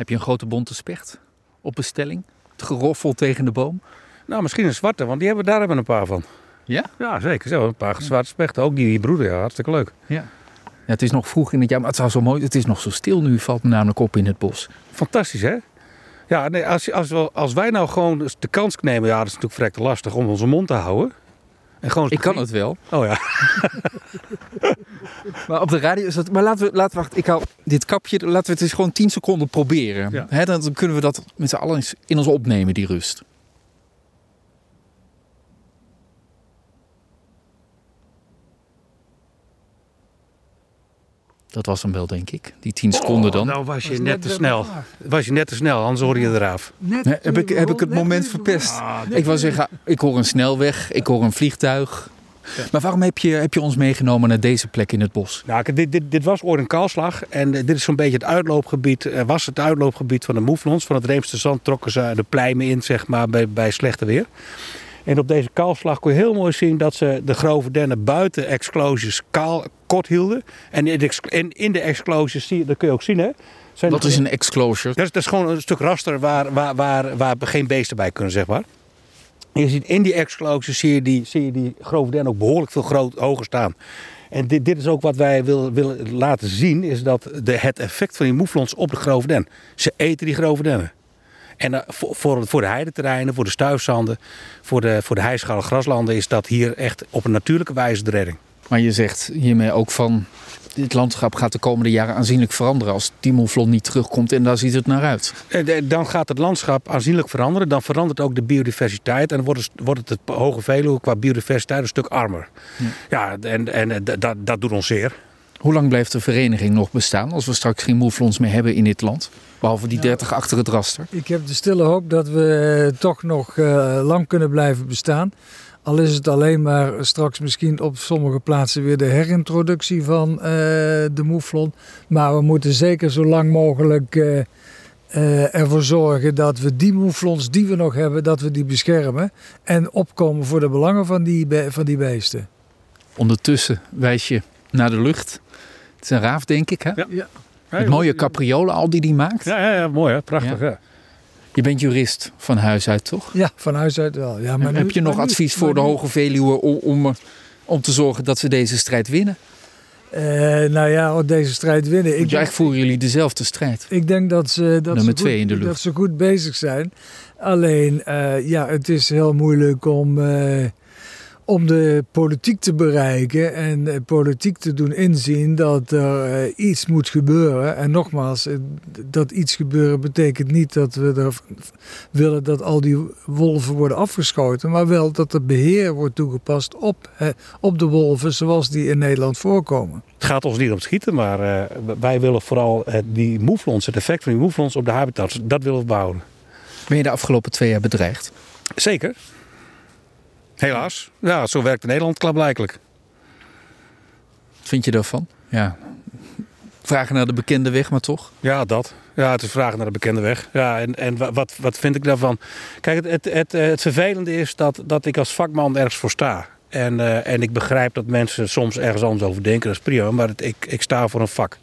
Heb je een grote bonte specht op bestelling? Het geroffel tegen de boom? Nou, misschien een zwarte, want die hebben, daar hebben we een paar van. Ja? Ja, zeker. Zo, een paar zwarte spechten. Ook die, die broeder, ja, hartstikke leuk. Ja. Ja, het is nog vroeg in het jaar, maar het zou zo mooi. Het is nog zo stil nu, valt me namelijk op in het bos. Fantastisch, hè? Ja, nee, als, als, als wij nou gewoon de kans nemen, ja, dat is natuurlijk verrekte lastig om onze mond te houden. En gewoon Ik kan het wel. Oh ja. Maar op de radio is dat. Maar laten we, laten we wachten. Ik hou dit kapje. Laten we het eens gewoon 10 seconden proberen. Ja. Dan kunnen we dat met z'n allen in ons opnemen, die rust. Dat was hem wel, denk ik. Die 10 seconden dan. Nou was je Was net net te snel. Was je net te snel, anders hoor je eraf. Net, heb, ik, heb ik het net moment verpest? Ah, ik wou zeggen, ik hoor een snelweg, ik hoor een vliegtuig. Maar waarom heb je, heb je ons meegenomen naar deze plek in het bos? Nou, dit, dit, dit was ooit een kaalslag. En eh, dit is zo'n beetje het uitloopgebied. eh, was het uitloopgebied van de moeflons. Van het Reemste Zand trokken ze de plijmen in, zeg maar, bij, bij slechte weer. En op deze kaalslag kon je heel mooi zien dat ze de grove dennen buiten exclosies kaal kort hielden. En in de, exclosies, zie je, dat kun je ook zien, hè? Zijn Wat is een exclosure? Dat is, dat is gewoon een stuk raster waar, waar, waar, waar geen beesten bij kunnen, zeg maar. En je ziet in die exclosies zie je die, zie je die grove den ook behoorlijk veel groot, hoger staan. En dit, dit is ook wat wij willen, willen laten zien, is dat de, het effect van die moeflons op de grove den. Ze eten die grove dennen. En eh, voor, voor, voor de heideterreinen, voor de stuifzanden, voor de, voor de heischale graslanden is dat hier echt op een natuurlijke wijze de redding. Maar je zegt hiermee ook van... dit landschap gaat de komende jaren aanzienlijk veranderen... als die moeflon niet terugkomt en daar ziet het naar uit. De- Dan gaat het landschap aanzienlijk veranderen. Dan verandert ook de biodiversiteit. En dan wordt het, wordt het, het Hoge Veluwe qua biodiversiteit een stuk armer. Ja, en, en eh, dat, dat doet ons zeer. Hoe lang blijft de vereniging nog bestaan... als we straks geen moeflons meer hebben in dit land? Behalve die 30 achter het raster. Ik heb de stille hoop dat we eh, toch nog eh, lang kunnen blijven bestaan. Al is het alleen maar straks misschien op sommige plaatsen weer de herintroductie van eh, de moeflon. Maar we moeten zeker zo lang mogelijk ervoor zorgen dat we die moeflons die we nog hebben, dat we die beschermen. En opkomen voor de belangen van die, van die beesten. Ondertussen wijs je naar de lucht. Het is een raaf, denk ik, hè? Ja. Ja. Met mooie capriolen al die die maakt. Ja, ja, ja mooi hè. Prachtig Ja. hè. Je bent jurist van huis uit, toch? Ja, van huis uit wel. Ja, maar nu- heb je nog maar advies voor maar de Hoge Veluwe... om, om, om te zorgen dat ze deze strijd winnen? Eh, nou ja, op deze strijd winnen. Ik denk- eigenlijk voeren jullie dezelfde strijd. Ik denk dat ze, dat Nummer ze, twee goed, in de lucht. dat ze goed bezig zijn. Alleen, eh, ja, het is heel moeilijk om, eh, om de politiek te bereiken en de politiek te doen inzien dat er eh, iets moet gebeuren. En nogmaals, eh, dat iets gebeuren betekent niet dat we er willen dat al die wolven worden afgeschoten, maar wel dat er beheer wordt toegepast op, op de wolven zoals die in Nederland voorkomen. Het gaat ons niet om schieten, maar eh, wij willen vooral die moeflons, het effect van die moeflons op de habitats, dat willen we behouden. Ben je de afgelopen twee jaar bedreigd? Zeker. Helaas. Ja, zo werkt Nederland klaarblijkelijk. Wat vind je daarvan? Ja. Vragen naar de bekende weg, maar toch? Ja, dat. Ja, het is vragen naar de bekende weg. Ja, en, en wa- wat, wat vind ik daarvan? Kijk, het, het, het, eh, het vervelende is dat, dat ik als vakman ergens voor sta. En, eh, en ik begrijp dat mensen soms ergens anders over denken, dat is prima. Maar het, ik, ik sta voor een vak.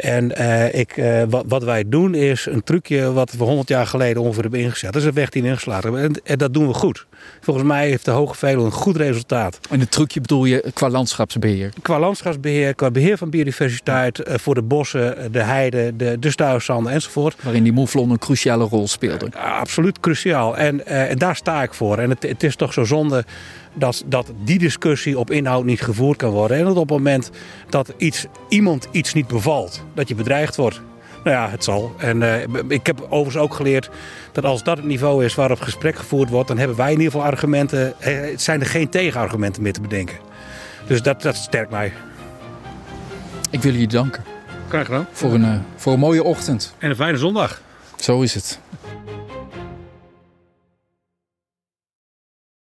En eh, ik, eh, wat, wat wij doen is een trucje wat we 100 jaar geleden ongeveer hebben ingezet. Dat is een weg die we ingeslagen hebben. En, en dat doen we goed. Volgens mij heeft de Hoge Veluwe een goed resultaat. En het trucje bedoel je qua landschapsbeheer? Qua landschapsbeheer, qua beheer van biodiversiteit, eh, voor de bossen, de heide, de, de stuifzanden enzovoort. Waarin die moeflon een cruciale rol speelde. Ja, absoluut cruciaal. En, en daar sta ik voor. En het, het is toch zo zonde dat, dat die discussie op inhoud niet gevoerd kan worden. En dat op het moment dat iets, iemand iets niet bevalt, dat je bedreigd wordt. Nou ja, het zal. En eh, ik heb overigens ook geleerd dat als dat het niveau is waarop gesprek gevoerd wordt, dan hebben wij in ieder geval argumenten. Het zijn er geen tegenargumenten meer te bedenken. Dus dat, dat sterkt mij. Ik wil je danken Graag gedaan. voor een, eh, voor een mooie ochtend. En een fijne zondag. Zo is het.